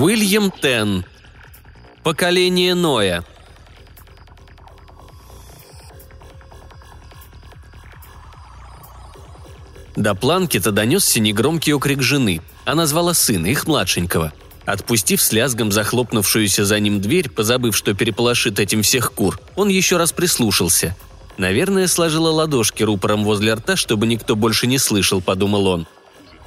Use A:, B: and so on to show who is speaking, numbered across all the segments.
A: Уильям Тен. Поколение Ноя. До Планкета донесся негромкий окрик жены. Она звала сына, их младшенького. Отпустив с лязгом захлопнувшуюся за ним дверь, позабыв, что переполошит этим всех кур, он еще раз прислушался. Наверное, сложила ладошки рупором возле рта, чтобы никто больше не слышал, подумал он.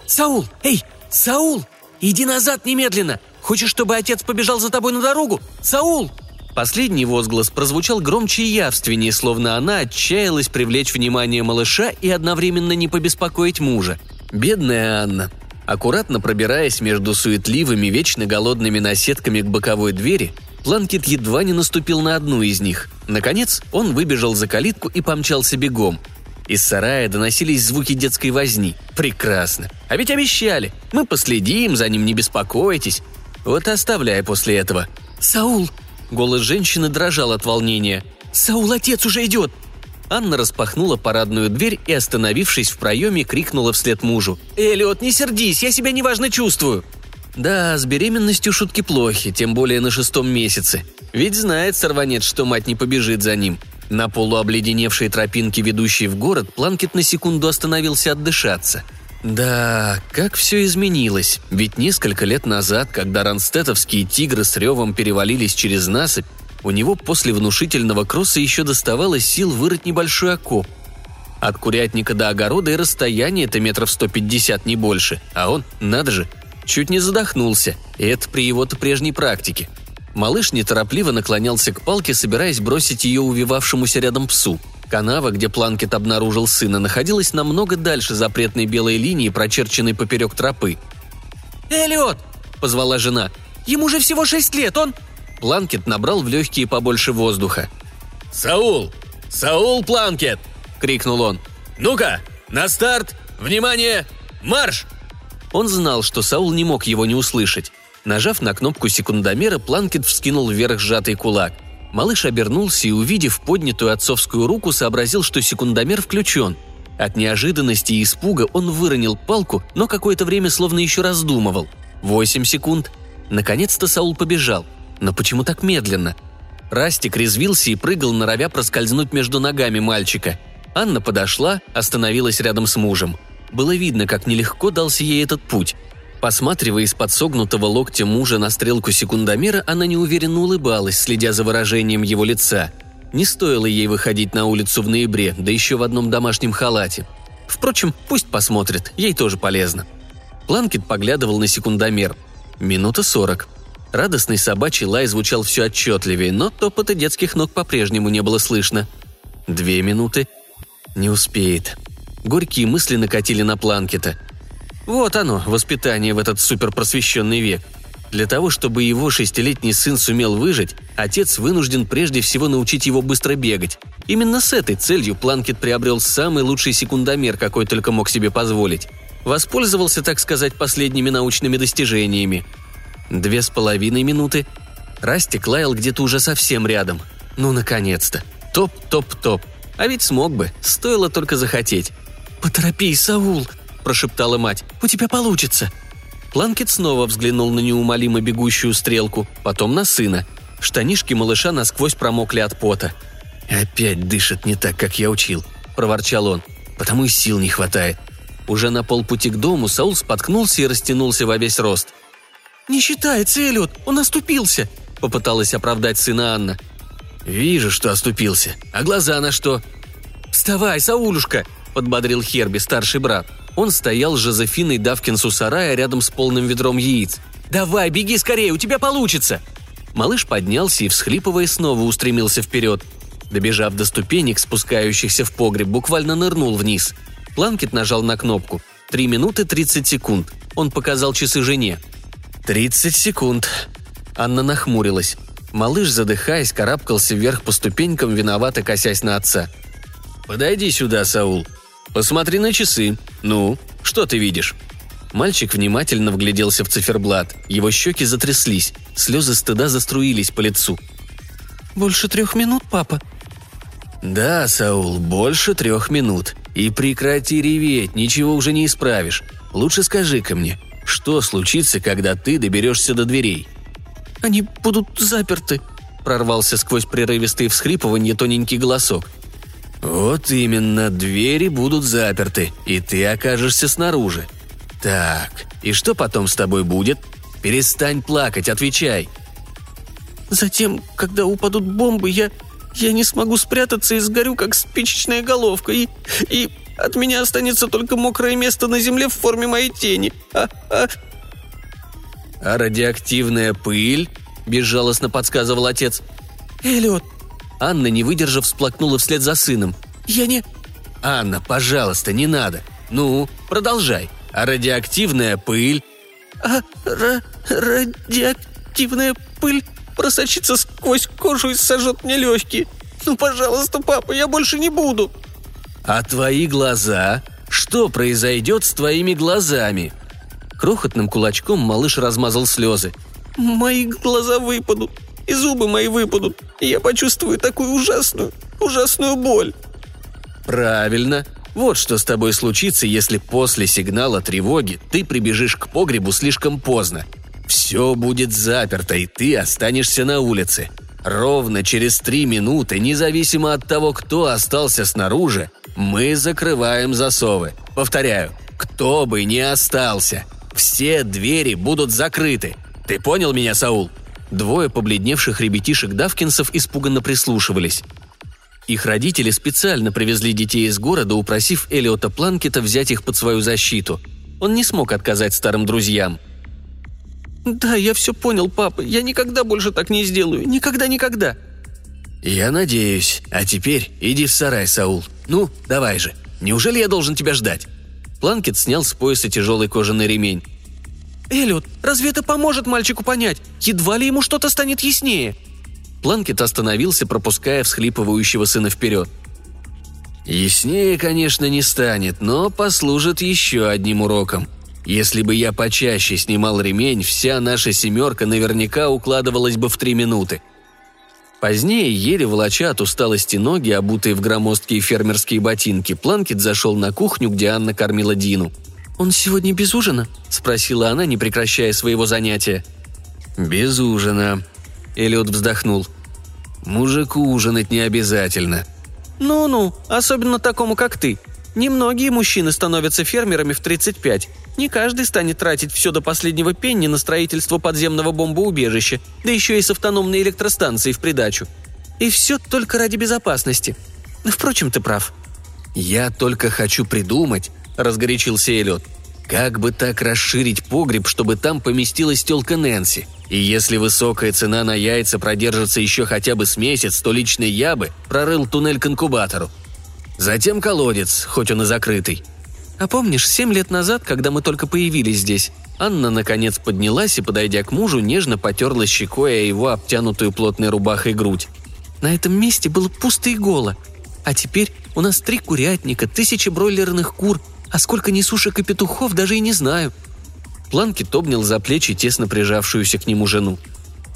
B: «Саул! Эй, Саул! Иди назад немедленно! Хочешь, чтобы отец побежал за тобой на дорогу? Саул!»
A: Последний возглас прозвучал громче и явственнее, словно она отчаялась привлечь внимание малыша и одновременно не побеспокоить мужа. Бедная Анна. Аккуратно пробираясь между суетливыми, вечно голодными наседками к боковой двери, Планкет едва не наступил на одну из них. Наконец, он выбежал за калитку и помчался бегом. Из сарая доносились звуки детской возни. Прекрасно. А ведь обещали. Мы последим, за ним не беспокойтесь. Вот и оставляй после этого.
B: «Саул!»
A: Голос женщины дрожал от волнения.
B: «Саул, отец уже идет!»
A: Анна распахнула парадную дверь и, остановившись в проеме, крикнула вслед мужу.
B: «Эллиот, не сердись, я себя неважно чувствую!»
A: Да, с беременностью шутки плохи, тем более на шестом месяце. Ведь знает сорванец, что мать не побежит за ним. На полуобледеневшей тропинке, ведущей в город, Планкет на секунду остановился отдышаться. Да, как все изменилось. Ведь несколько лет назад, когда ранстетовские тигры с ревом перевалились через насыпь, у него после внушительного кросса еще доставалось сил вырыть небольшой окоп. От курятника до огорода и расстояние это метров 150, не больше. А он, надо же, чуть не задохнулся, и это при его-то прежней практике. Малыш неторопливо наклонялся к палке, собираясь бросить ее увивавшемуся рядом псу. Канава, где Планкет обнаружил сына, находилась намного дальше запретной белой линии, прочерченной поперек тропы.
B: «Эллиот!» – позвала жена. «Ему же всего шесть лет, он...»
A: Планкет набрал в легкие побольше воздуха.
C: «Саул! Саул Планкет!» – крикнул он. «Ну-ка, на старт! Внимание! Марш!»
A: Он знал, что Саул не мог его не услышать. Нажав на кнопку секундомера, Планкет вскинул вверх сжатый кулак. Малыш обернулся и, увидев поднятую отцовскую руку, сообразил, что секундомер включен. От неожиданности и испуга он выронил палку, но какое-то время словно еще раздумывал. Восемь секунд. Наконец-то Саул побежал – но почему так медленно? Растик резвился и прыгал, норовя проскользнуть между ногами мальчика. Анна подошла, остановилась рядом с мужем. Было видно, как нелегко дался ей этот путь. Посматривая из-под согнутого локтя мужа на стрелку секундомера, она неуверенно улыбалась, следя за выражением его лица. Не стоило ей выходить на улицу в ноябре, да еще в одном домашнем халате. Впрочем, пусть посмотрит, ей тоже полезно. Планкет поглядывал на секундомер. Минута сорок. Радостный собачий лай звучал все отчетливее, но топота детских ног по-прежнему не было слышно. Две минуты. Не успеет. Горькие мысли накатили на Планкета. Вот оно, воспитание в этот суперпросвещенный век. Для того, чтобы его шестилетний сын сумел выжить, отец вынужден прежде всего научить его быстро бегать. Именно с этой целью Планкет приобрел самый лучший секундомер, какой только мог себе позволить. Воспользовался, так сказать, последними научными достижениями – Две с половиной минуты. Растик лаял где-то уже совсем рядом. Ну, наконец-то. Топ-топ-топ. А ведь смог бы, стоило только захотеть.
B: «Поторопись, Саул!» – прошептала мать. «У тебя получится!»
A: Планкет снова взглянул на неумолимо бегущую стрелку, потом на сына. Штанишки малыша насквозь промокли от пота. «Опять дышит не так, как я учил», – проворчал он. «Потому и сил не хватает». Уже на полпути к дому Саул споткнулся и растянулся во весь рост –
B: «Не считается, Эллиот, он оступился», — попыталась оправдать сына Анна.
A: «Вижу, что оступился. А глаза на что?»
B: «Вставай, Саулюшка!» – подбодрил Херби, старший брат. Он стоял с Жозефиной Давкинс у сарая рядом с полным ведром яиц. «Давай, беги скорее, у тебя получится!»
A: Малыш поднялся и, всхлипывая, снова устремился вперед. Добежав до ступенек, спускающихся в погреб, буквально нырнул вниз. Планкет нажал на кнопку. Три минуты тридцать секунд. Он показал часы жене. «Тридцать секунд». Анна нахмурилась. Малыш, задыхаясь, карабкался вверх по ступенькам, виновато косясь на отца. «Подойди сюда, Саул. Посмотри на часы. Ну, что ты видишь?» Мальчик внимательно вгляделся в циферблат. Его щеки затряслись, слезы стыда заструились по лицу.
B: «Больше трех минут, папа?»
A: «Да, Саул, больше трех минут. И прекрати реветь, ничего уже не исправишь. Лучше скажи-ка мне, что случится, когда ты доберешься до дверей?»
B: «Они будут заперты», – прорвался сквозь прерывистые всхлипывания тоненький голосок.
A: «Вот именно, двери будут заперты, и ты окажешься снаружи. Так, и что потом с тобой будет? Перестань плакать, отвечай!»
B: «Затем, когда упадут бомбы, я... я не смогу спрятаться и сгорю, как спичечная головка, и... и от меня останется только мокрое место на земле в форме моей тени. А, а...
A: а радиоактивная пыль?» – безжалостно подсказывал отец.
B: «Эллиот!»
A: Анна, не выдержав, всплакнула вслед за сыном.
B: «Я не...»
A: «Анна, пожалуйста, не надо. Ну, продолжай. А радиоактивная пыль?»
B: «А ра радиоактивная пыль просочится сквозь кожу и сожжет мне легкие. Ну, пожалуйста, папа, я больше не буду!»
A: «А твои глаза? Что произойдет с твоими глазами?»
B: Крохотным кулачком малыш размазал слезы. «Мои глаза выпадут, и зубы мои выпадут, и я почувствую такую ужасную, ужасную боль».
A: «Правильно. Вот что с тобой случится, если после сигнала тревоги ты прибежишь к погребу слишком поздно. Все будет заперто, и ты останешься на улице. Ровно через три минуты, независимо от того, кто остался снаружи, мы закрываем засовы. Повторяю, кто бы ни остался, все двери будут закрыты. Ты понял меня, Саул?» Двое побледневших ребятишек-давкинсов испуганно прислушивались. Их родители специально привезли детей из города, упросив Элиота Планкета взять их под свою защиту. Он не смог отказать старым друзьям.
B: «Да, я все понял, папа. Я никогда больше так не сделаю. Никогда-никогда».
A: «Я надеюсь. А теперь иди в сарай, Саул. Ну, давай же. Неужели я должен тебя ждать?» Планкет снял с пояса тяжелый кожаный ремень.
B: «Эллиот, разве это поможет мальчику понять? Едва ли ему что-то станет яснее?»
A: Планкет остановился, пропуская всхлипывающего сына вперед. «Яснее, конечно, не станет, но послужит еще одним уроком. Если бы я почаще снимал ремень, вся наша семерка наверняка укладывалась бы в три минуты. Позднее, еле волоча от усталости ноги, обутые в громоздкие фермерские ботинки, Планкет зашел на кухню, где Анна кормила Дину.
B: «Он сегодня без ужина?» – спросила она, не прекращая своего занятия.
A: «Без ужина», – Эллиот вздохнул. «Мужику ужинать не обязательно».
B: «Ну-ну, особенно такому, как ты. Немногие мужчины становятся фермерами в 35. Не каждый станет тратить все до последнего пенни на строительство подземного бомбоубежища, да еще и с автономной электростанцией в придачу. И все только ради безопасности. Впрочем, ты прав».
A: «Я только хочу придумать», — разгорячился Эллиот. «Как бы так расширить погреб, чтобы там поместилась тёлка Нэнси? И если высокая цена на яйца продержится еще хотя бы с месяц, то лично я бы прорыл туннель к инкубатору. Затем колодец, хоть он и закрытый.
B: А помнишь, семь лет назад, когда мы только появились здесь, Анна наконец поднялась и, подойдя к мужу, нежно потерла щекой о его обтянутую плотной рубахой грудь. На этом месте было пусто и голо. А теперь у нас три курятника, тысячи бройлерных кур, а сколько несушек и петухов, даже и не знаю.
A: Планкет обнял за плечи тесно прижавшуюся к нему жену.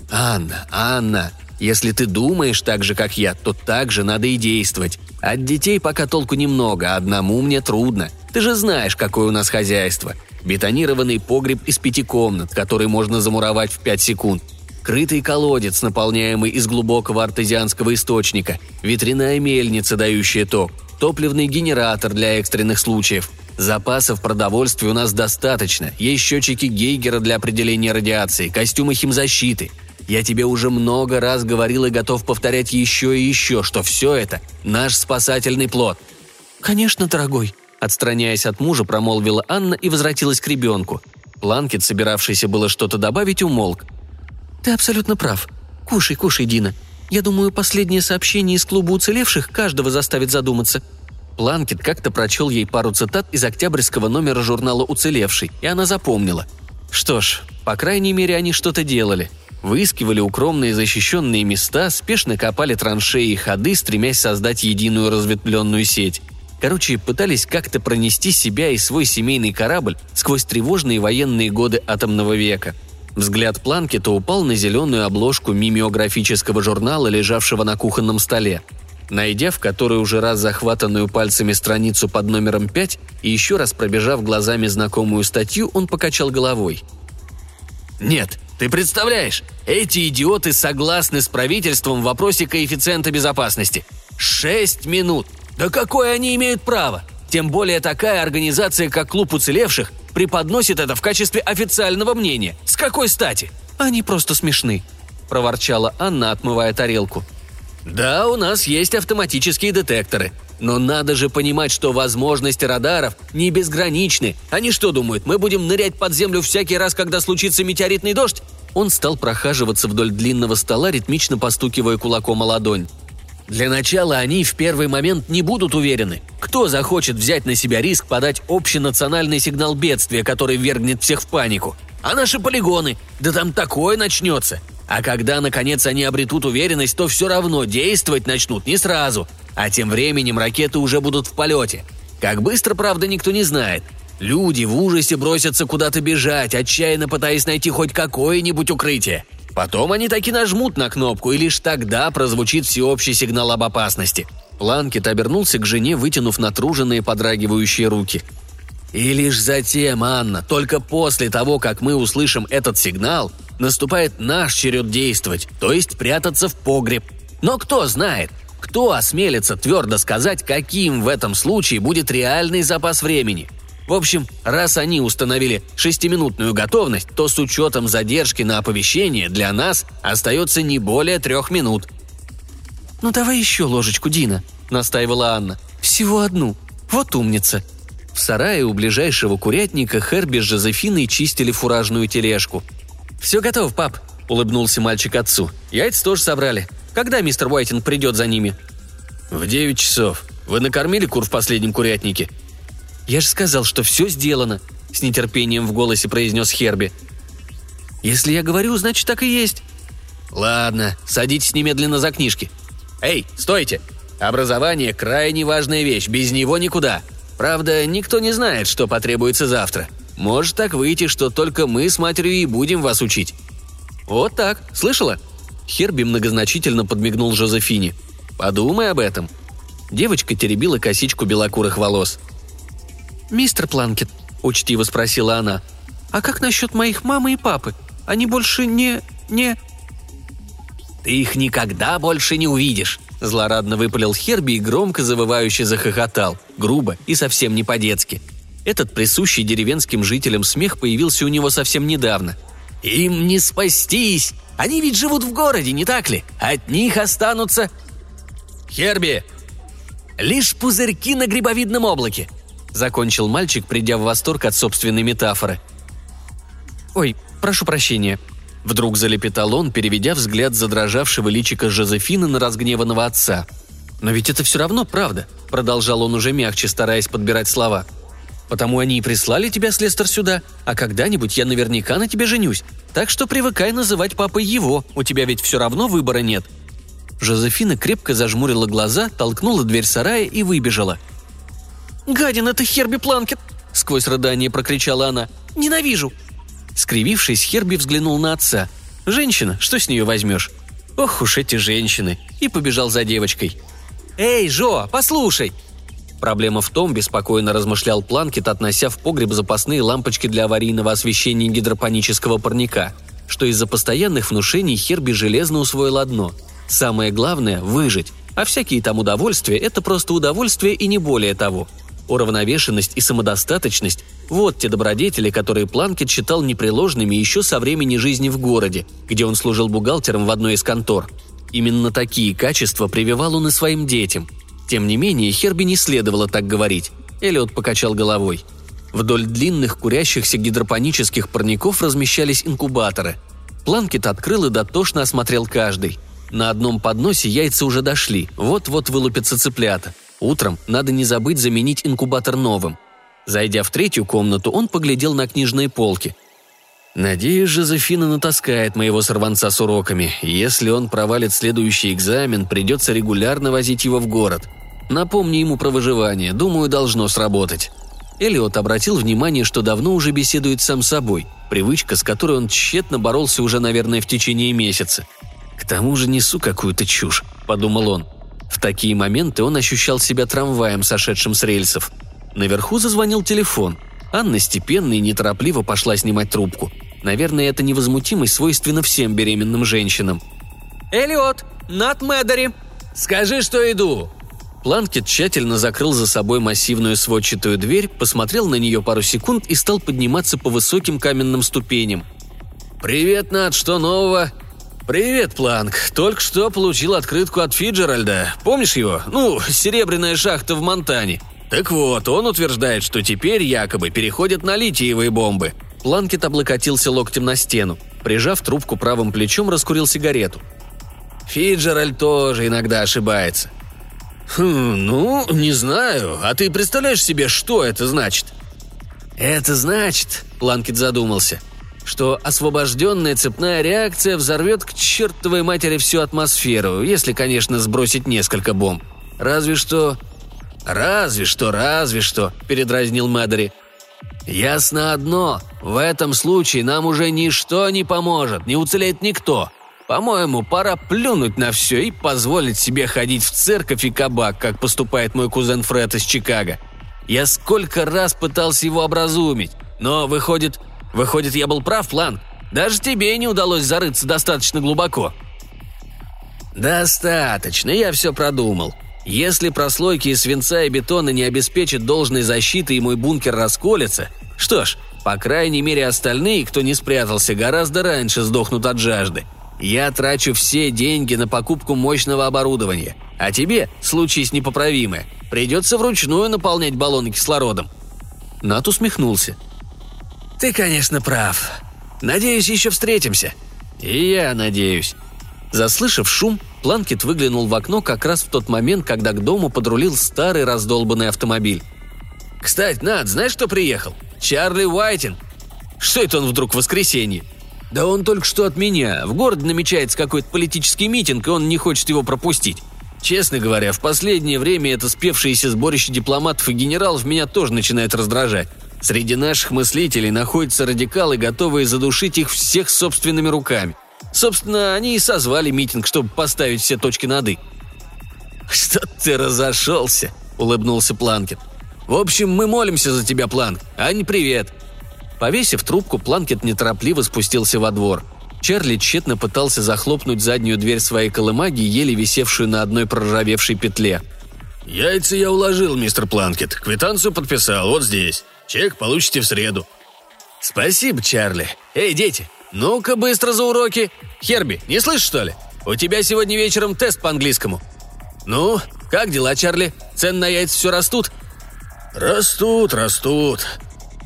A: «Анна, Анна, если ты думаешь так же, как я, то так же надо и действовать. От детей пока толку немного, одному мне трудно. Ты же знаешь, какое у нас хозяйство. Бетонированный погреб из пяти комнат, который можно замуровать в пять секунд. Крытый колодец, наполняемый из глубокого артезианского источника. Ветряная мельница, дающая ток. Топливный генератор для экстренных случаев. Запасов продовольствия у нас достаточно. Есть счетчики Гейгера для определения радиации, костюмы химзащиты – я тебе уже много раз говорил и готов повторять еще и еще, что все это – наш спасательный плод».
B: «Конечно, дорогой», – отстраняясь от мужа, промолвила Анна и возвратилась к ребенку. Планкет, собиравшийся было что-то добавить, умолк. «Ты абсолютно прав. Кушай, кушай, Дина. Я думаю, последнее сообщение из клуба уцелевших каждого заставит задуматься».
A: Планкет как-то прочел ей пару цитат из октябрьского номера журнала «Уцелевший», и она запомнила. Что ж, по крайней мере, они что-то делали – выискивали укромные защищенные места, спешно копали траншеи и ходы, стремясь создать единую разветвленную сеть. Короче, пытались как-то пронести себя и свой семейный корабль сквозь тревожные военные годы атомного века. Взгляд Планкета упал на зеленую обложку мимеографического журнала, лежавшего на кухонном столе. Найдя в которой уже раз захватанную пальцами страницу под номером 5 и еще раз пробежав глазами знакомую статью, он покачал головой. «Нет, ты представляешь, эти идиоты согласны с правительством в вопросе коэффициента безопасности. Шесть минут! Да какое они имеют право? Тем более такая организация, как Клуб уцелевших, преподносит это в качестве официального мнения. С какой стати? Они просто смешны», – проворчала Анна, отмывая тарелку. «Да, у нас есть автоматические детекторы. Но надо же понимать, что возможности радаров не безграничны. Они что думают, мы будем нырять под землю всякий раз, когда случится метеоритный дождь?» Он стал прохаживаться вдоль длинного стола, ритмично постукивая кулаком о ладонь. Для начала они в первый момент не будут уверены. Кто захочет взять на себя риск подать общенациональный сигнал бедствия, который вергнет всех в панику? А наши полигоны? Да там такое начнется. А когда, наконец, они обретут уверенность, то все равно действовать начнут не сразу. А тем временем ракеты уже будут в полете. Как быстро, правда, никто не знает. Люди в ужасе бросятся куда-то бежать, отчаянно пытаясь найти хоть какое-нибудь укрытие. Потом они таки нажмут на кнопку, и лишь тогда прозвучит всеобщий сигнал об опасности. Планкет обернулся к жене, вытянув натруженные подрагивающие руки. «И лишь затем, Анна, только после того, как мы услышим этот сигнал, наступает наш черед действовать, то есть прятаться в погреб. Но кто знает, кто осмелится твердо сказать, каким в этом случае будет реальный запас времени – в общем, раз они установили шестиминутную готовность, то с учетом задержки на оповещение для нас остается не более трех минут. «Ну давай еще ложечку, Дина», — настаивала Анна. «Всего одну. Вот умница». В сарае у ближайшего курятника Херби с Жозефиной чистили фуражную тележку. «Все готово, пап», — улыбнулся мальчик отцу. «Яйца тоже собрали. Когда мистер Уайтинг придет за ними?» «В девять часов. Вы накормили кур в последнем курятнике?» «Я же сказал, что все сделано», — с нетерпением в голосе произнес Херби. «Если я говорю, значит так и есть». «Ладно, садитесь немедленно за книжки. Эй, стойте! Образование – крайне важная вещь, без него никуда. Правда, никто не знает, что потребуется завтра. Может так выйти, что только мы с матерью и будем вас учить». «Вот так, слышала?» Херби многозначительно подмигнул Жозефине. «Подумай об этом». Девочка теребила косичку белокурых волос – «Мистер Планкет», – учтиво спросила она, – «а как насчет моих мамы и папы? Они больше не... не...» «Ты их никогда больше не увидишь», – злорадно выпалил Херби и громко завывающе захохотал, грубо и совсем не по-детски. Этот присущий деревенским жителям смех появился у него совсем недавно. «Им не спастись! Они ведь живут в городе, не так ли? От них останутся...» «Херби!» «Лишь пузырьки на грибовидном облаке закончил мальчик, придя в восторг от собственной метафоры. «Ой, прошу прощения», — вдруг залепетал он, переведя взгляд задрожавшего личика Жозефины на разгневанного отца. «Но ведь это все равно правда», — продолжал он уже мягче, стараясь подбирать слова. «Потому они и прислали тебя с Лестер сюда, а когда-нибудь я наверняка на тебе женюсь. Так что привыкай называть папой его, у тебя ведь все равно выбора нет». Жозефина крепко зажмурила глаза, толкнула дверь сарая и выбежала — «Гадин, это Херби Планкет!» – сквозь рыдание прокричала она. «Ненавижу!» Скривившись, Херби взглянул на отца. «Женщина, что с нее возьмешь?» «Ох уж эти женщины!» И побежал за девочкой. «Эй, Жо, послушай!» Проблема в том, беспокойно размышлял Планкет, относя в погреб запасные лампочки для аварийного освещения гидропонического парника, что из-за постоянных внушений Херби железно усвоил одно. Самое главное – выжить, а всякие там удовольствия – это просто удовольствие и не более того – Уравновешенность и самодостаточность – вот те добродетели, которые Планкет считал непреложными еще со времени жизни в городе, где он служил бухгалтером в одной из контор. Именно такие качества прививал он и своим детям. Тем не менее, Херби не следовало так говорить. Эллиот покачал головой. Вдоль длинных курящихся гидропонических парников размещались инкубаторы. Планкет открыл и дотошно осмотрел каждый. На одном подносе яйца уже дошли, вот-вот вылупятся цыплята – Утром надо не забыть заменить инкубатор новым. Зайдя в третью комнату, он поглядел на книжные полки. «Надеюсь, Жозефина натаскает моего сорванца с уроками. Если он провалит следующий экзамен, придется регулярно возить его в город. Напомни ему про выживание, думаю, должно сработать». Элиот обратил внимание, что давно уже беседует сам с собой, привычка, с которой он тщетно боролся уже, наверное, в течение месяца. «К тому же несу какую-то чушь», — подумал он. В такие моменты он ощущал себя трамваем, сошедшим с рельсов. Наверху зазвонил телефон. Анна степенно и неторопливо пошла снимать трубку. Наверное, это невозмутимость свойственна всем беременным женщинам.
B: «Эллиот, Нат Мэддери!»
C: «Скажи, что иду!»
A: Планкет тщательно закрыл за собой массивную сводчатую дверь, посмотрел на нее пару секунд и стал подниматься по высоким каменным ступеням.
C: «Привет, Над, что нового?» «Привет, Планк. Только что получил открытку от Фитцджеральда. Помнишь его? Ну, серебряная шахта в Монтане. Так вот, он утверждает, что теперь якобы переходят на литиевые бомбы».
A: Планкет облокотился локтем на стену. Прижав трубку правым плечом, раскурил сигарету.
C: «Фитцджеральд тоже иногда ошибается. «Хм, ну, не знаю. А ты представляешь себе, что это значит?»
A: «Это значит», — Планкет задумался, что освобожденная цепная реакция взорвет к чертовой матери всю атмосферу, если, конечно, сбросить несколько бомб. Разве что... «Разве что, разве что», — передразнил Мэдери. «Ясно одно. В этом случае нам уже ничто не поможет, не уцелеет никто. По-моему, пора плюнуть на все и позволить себе ходить в церковь и кабак, как поступает мой кузен Фред из Чикаго. Я сколько раз пытался его образумить, но выходит... Выходит, я был прав, План. Даже тебе не удалось зарыться достаточно глубоко. Достаточно, я все продумал. Если прослойки из свинца и бетона не обеспечат должной защиты и мой бункер расколется, что ж, по крайней мере остальные, кто не спрятался, гораздо раньше сдохнут от жажды. Я трачу все деньги на покупку мощного оборудования, а тебе, случись непоправимое, придется вручную наполнять баллоны кислородом». Нат усмехнулся. «Ты, конечно, прав. Надеюсь, еще встретимся». «И я надеюсь». Заслышав шум, Планкет выглянул в окно как раз в тот момент, когда к дому подрулил старый раздолбанный автомобиль. «Кстати, Над, знаешь, кто приехал? Чарли Уайтин. Что это он вдруг в воскресенье?» «Да он только что от меня. В городе намечается какой-то политический митинг, и он не хочет его пропустить. Честно говоря, в последнее время это спевшееся сборище дипломатов и генералов меня тоже начинает раздражать. Среди наших мыслителей находятся радикалы, готовые задушить их всех собственными руками. Собственно, они и созвали митинг, чтобы поставить все точки над «и». «Что ты разошелся?» – улыбнулся Планкет. «В общем, мы молимся за тебя, Планк. Ань, привет!» Повесив трубку, Планкет неторопливо спустился во двор. Чарли тщетно пытался захлопнуть заднюю дверь своей колымаги, еле висевшую на одной проржавевшей петле.
C: «Яйца я уложил, мистер Планкет. Квитанцию подписал, вот здесь. Чек получите в среду».
A: «Спасибо, Чарли. Эй, дети, ну-ка быстро за уроки. Херби, не слышишь, что ли? У тебя сегодня вечером тест по английскому». «Ну, как дела, Чарли? Цены на яйца все растут?»
C: «Растут, растут»,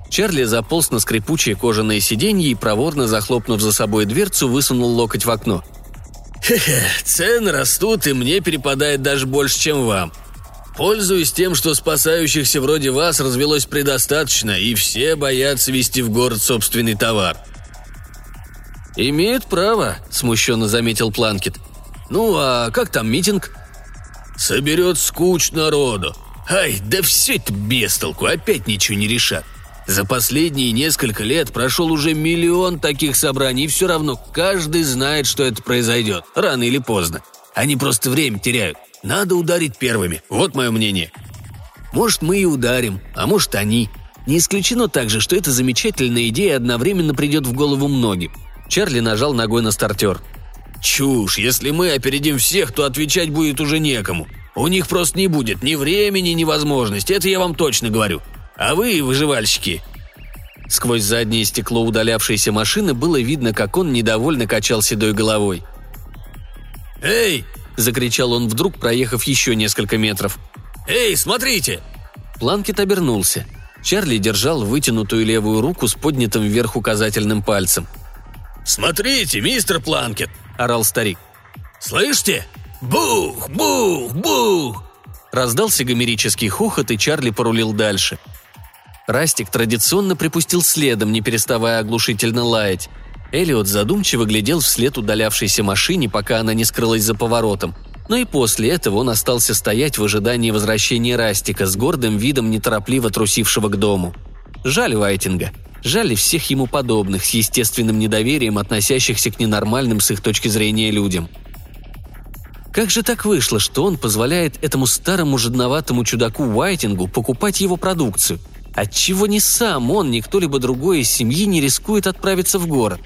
A: Чарли заполз на скрипучее кожаное сиденье и, проворно захлопнув за собой дверцу, высунул локоть в окно.
C: «Хе-хе, цены растут, и мне перепадает даже больше, чем вам. Пользуюсь тем, что спасающихся вроде вас развелось предостаточно, и все боятся вести в город собственный товар».
A: «Имеют право», — смущенно заметил Планкет. «Ну, а как там митинг?»
C: «Соберет скуч народу. Ай, да все это без толку, опять ничего не решат. За последние несколько лет прошел уже миллион таких собраний, и все равно каждый знает, что это произойдет, рано или поздно. Они просто время теряют. Надо ударить первыми, вот мое мнение. Может, мы и ударим, а может, они. Не исключено также, что эта замечательная идея одновременно придет в голову многим. Чарли нажал ногой на стартер. «Чушь, если мы опередим всех, то отвечать будет уже некому. У них просто не будет ни времени, ни возможности, это я вам точно говорю. А вы, выживальщики!» Сквозь заднее стекло удалявшейся машины было видно, как он недовольно качал седой головой. «Эй!» – закричал он вдруг, проехав еще несколько метров. «Эй, смотрите!» Планкет обернулся. Чарли держал вытянутую левую руку с поднятым вверх указательным пальцем. «Смотрите, мистер Планкет!» – орал старик. «Слышите? Бух, бух, бух!» Раздался гомерический хохот, и Чарли порулил дальше – Растик традиционно припустил следом, не переставая оглушительно лаять. Элиот задумчиво глядел вслед удалявшейся машине, пока она не скрылась за поворотом. Но и после этого он остался стоять в ожидании возвращения Растика с гордым видом неторопливо трусившего к дому. Жаль Вайтинга. Жаль всех ему подобных, с естественным недоверием относящихся к ненормальным с их точки зрения людям.
A: Как же так вышло, что он позволяет этому старому жадноватому чудаку Уайтингу покупать его продукцию? Отчего ни сам он, ни кто-либо другой из семьи не рискует отправиться в город?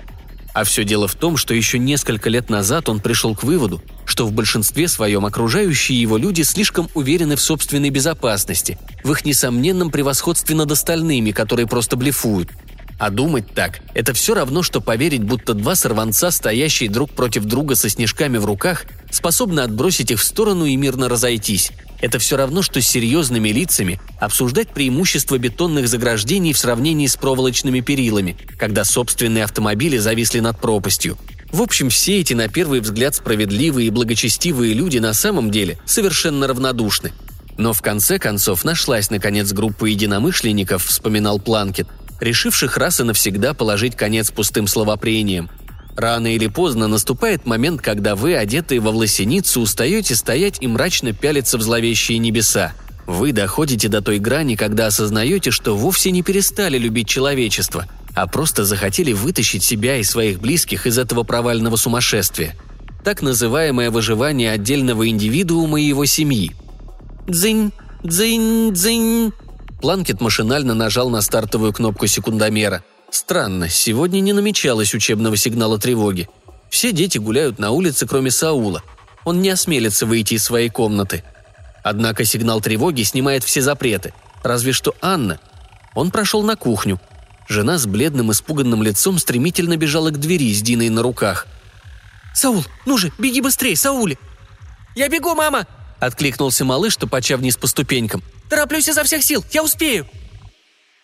A: А все дело в том, что еще несколько лет назад он пришел к выводу, что в большинстве своем окружающие его люди слишком уверены в собственной безопасности, в их несомненном превосходстве над остальными, которые просто блефуют – а думать так – это все равно, что поверить, будто два сорванца, стоящие друг против друга со снежками в руках, способны отбросить их в сторону и мирно разойтись. Это все равно, что с серьезными лицами обсуждать преимущества бетонных заграждений в сравнении с проволочными перилами, когда собственные автомобили зависли над пропастью. В общем, все эти, на первый взгляд, справедливые и благочестивые люди на самом деле совершенно равнодушны. Но в конце концов нашлась, наконец, группа единомышленников, вспоминал Планкет – решивших раз и навсегда положить конец пустым словопрениям. Рано или поздно наступает момент, когда вы, одетые во власеницу, устаете стоять и мрачно пялиться в зловещие небеса. Вы доходите до той грани, когда осознаете, что вовсе не перестали любить человечество, а просто захотели вытащить себя и своих близких из этого провального сумасшествия. Так называемое выживание отдельного индивидуума и его семьи. «Дзынь, дзынь, дзынь», Планкет машинально нажал на стартовую кнопку секундомера. Странно, сегодня не намечалось учебного сигнала тревоги. Все дети гуляют на улице, кроме Саула. Он не осмелится выйти из своей комнаты. Однако сигнал тревоги снимает все запреты. Разве что Анна. Он прошел на кухню. Жена с бледным испуганным лицом стремительно бежала к двери с Диной на руках.
B: «Саул, ну же, беги быстрее, Сауле!»
D: «Я бегу, мама!»
A: – откликнулся малыш, топача вниз по ступенькам.
D: Тороплюсь изо всех сил, я успею!»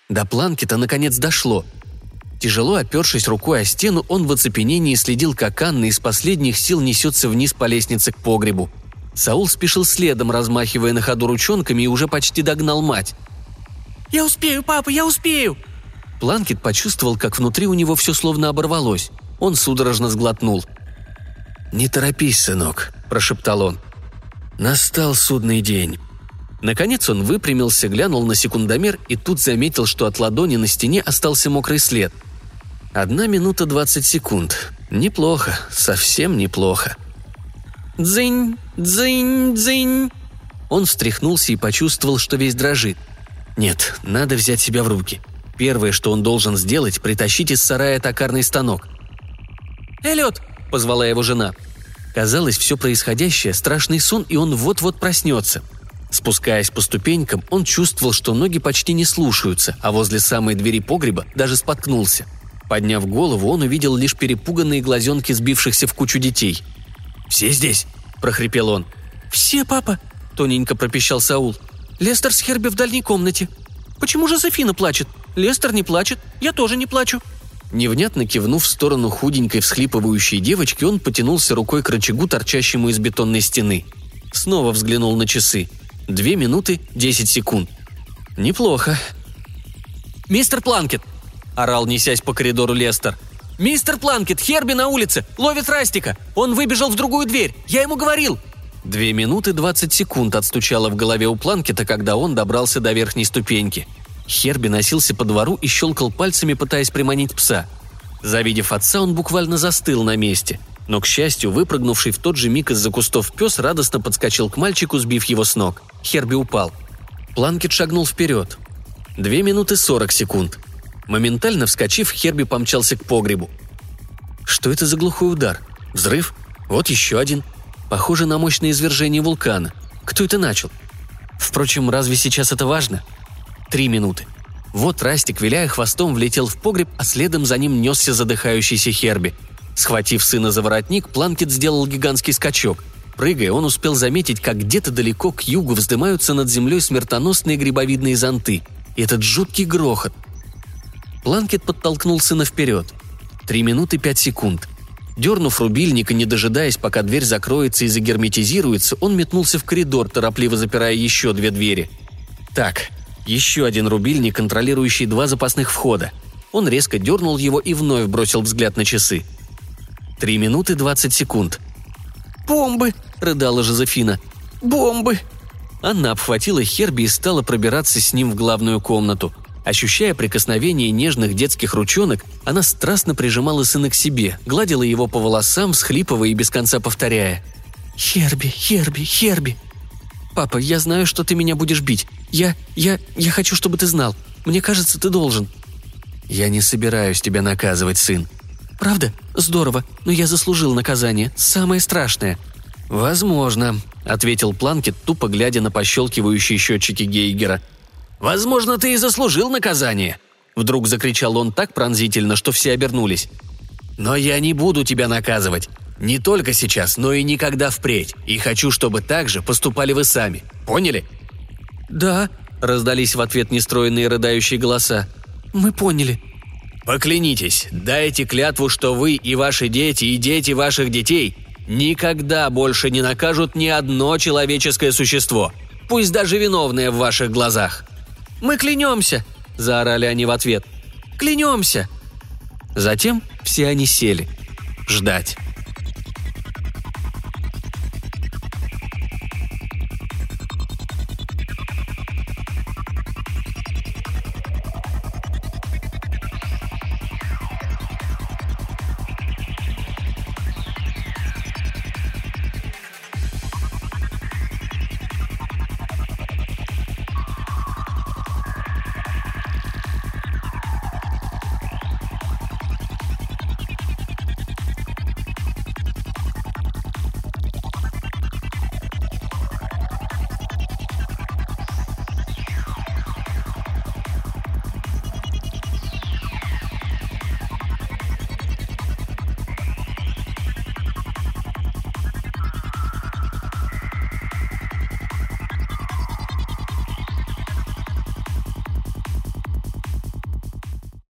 A: До планки-то наконец дошло. Тяжело опершись рукой о стену, он в оцепенении следил, как Анна из последних сил несется вниз по лестнице к погребу. Саул спешил следом, размахивая на ходу ручонками, и уже почти догнал мать.
D: «Я успею, папа, я успею!»
A: Планкет почувствовал, как внутри у него все словно оборвалось. Он судорожно сглотнул. «Не торопись, сынок», – прошептал он. «Настал судный день. Наконец он выпрямился, глянул на секундомер и тут заметил, что от ладони на стене остался мокрый след. Одна минута двадцать секунд. Неплохо, совсем неплохо.
D: «Дзынь, дзынь, дзынь!»
A: Он встряхнулся и почувствовал, что весь дрожит. Нет, надо взять себя в руки. Первое, что он должен сделать, притащить из сарая токарный станок.
D: «Эллиот!» – позвала его жена.
A: Казалось, все происходящее – страшный сон, и он вот-вот проснется – Спускаясь по ступенькам, он чувствовал, что ноги почти не слушаются, а возле самой двери погреба даже споткнулся. Подняв голову, он увидел лишь перепуганные глазенки сбившихся в кучу детей. «Все здесь?» – прохрипел он.
D: «Все, папа!»
A: – тоненько пропищал Саул.
D: «Лестер с Херби в дальней комнате. Почему же Софина плачет? Лестер не плачет, я тоже не плачу».
A: Невнятно кивнув в сторону худенькой всхлипывающей девочки, он потянулся рукой к рычагу, торчащему из бетонной стены. Снова взглянул на часы. Две минуты десять секунд. Неплохо.
D: «Мистер Планкет!»
A: – орал, несясь по коридору Лестер.
D: «Мистер Планкет, Херби на улице! Ловит Растика! Он выбежал в другую дверь! Я ему говорил!»
A: Две минуты двадцать секунд отстучало в голове у Планкета, когда он добрался до верхней ступеньки. Херби носился по двору и щелкал пальцами, пытаясь приманить пса. Завидев отца, он буквально застыл на месте. Но, к счастью, выпрыгнувший в тот же миг из-за кустов пес радостно подскочил к мальчику, сбив его с ног. Херби упал. Планкет шагнул вперед. Две минуты сорок секунд. Моментально вскочив, Херби помчался к погребу. Что это за глухой удар? Взрыв? Вот еще один. Похоже на мощное извержение вулкана. Кто это начал? Впрочем, разве сейчас это важно? Три минуты. Вот Растик, виляя хвостом, влетел в погреб, а следом за ним несся задыхающийся Херби – Схватив сына за воротник, Планкет сделал гигантский скачок. Прыгая, он успел заметить, как где-то далеко к югу вздымаются над землей смертоносные грибовидные зонты. И этот жуткий грохот. Планкет подтолкнул сына вперед. Три минуты пять секунд. Дернув рубильник и не дожидаясь, пока дверь закроется и загерметизируется, он метнулся в коридор, торопливо запирая еще две двери. Так, еще один рубильник, контролирующий два запасных входа. Он резко дернул его и вновь бросил взгляд на часы – Три минуты двадцать секунд.
D: «Бомбы!» – рыдала Жозефина. «Бомбы!»
A: Анна обхватила Херби и стала пробираться с ним в главную комнату. Ощущая прикосновение нежных детских ручонок, она страстно прижимала сына к себе, гладила его по волосам, всхлипывая и без конца повторяя.
D: Херби, Херби, Херби. Папа, я знаю, что ты меня будешь бить. Я, я, я хочу, чтобы ты знал. Мне кажется, ты должен».
A: «Я не собираюсь тебя наказывать, сын».
D: «Правда? Здорово. Но я заслужил наказание. Самое страшное».
A: «Возможно», — ответил Планкет, тупо глядя на пощелкивающие счетчики Гейгера. «Возможно, ты и заслужил наказание», — вдруг закричал он так пронзительно, что все обернулись. «Но я не буду тебя наказывать. Не только сейчас, но и никогда впредь. И хочу, чтобы так же поступали вы сами. Поняли?»
D: «Да», — раздались в ответ нестроенные рыдающие голоса. «Мы поняли».
A: «Поклянитесь, дайте клятву, что вы и ваши дети, и дети ваших детей никогда больше не накажут ни одно человеческое существо, пусть даже виновное в ваших глазах».
D: «Мы клянемся!» – заорали они в ответ. «Клянемся!»
A: Затем все они сели. Ждать.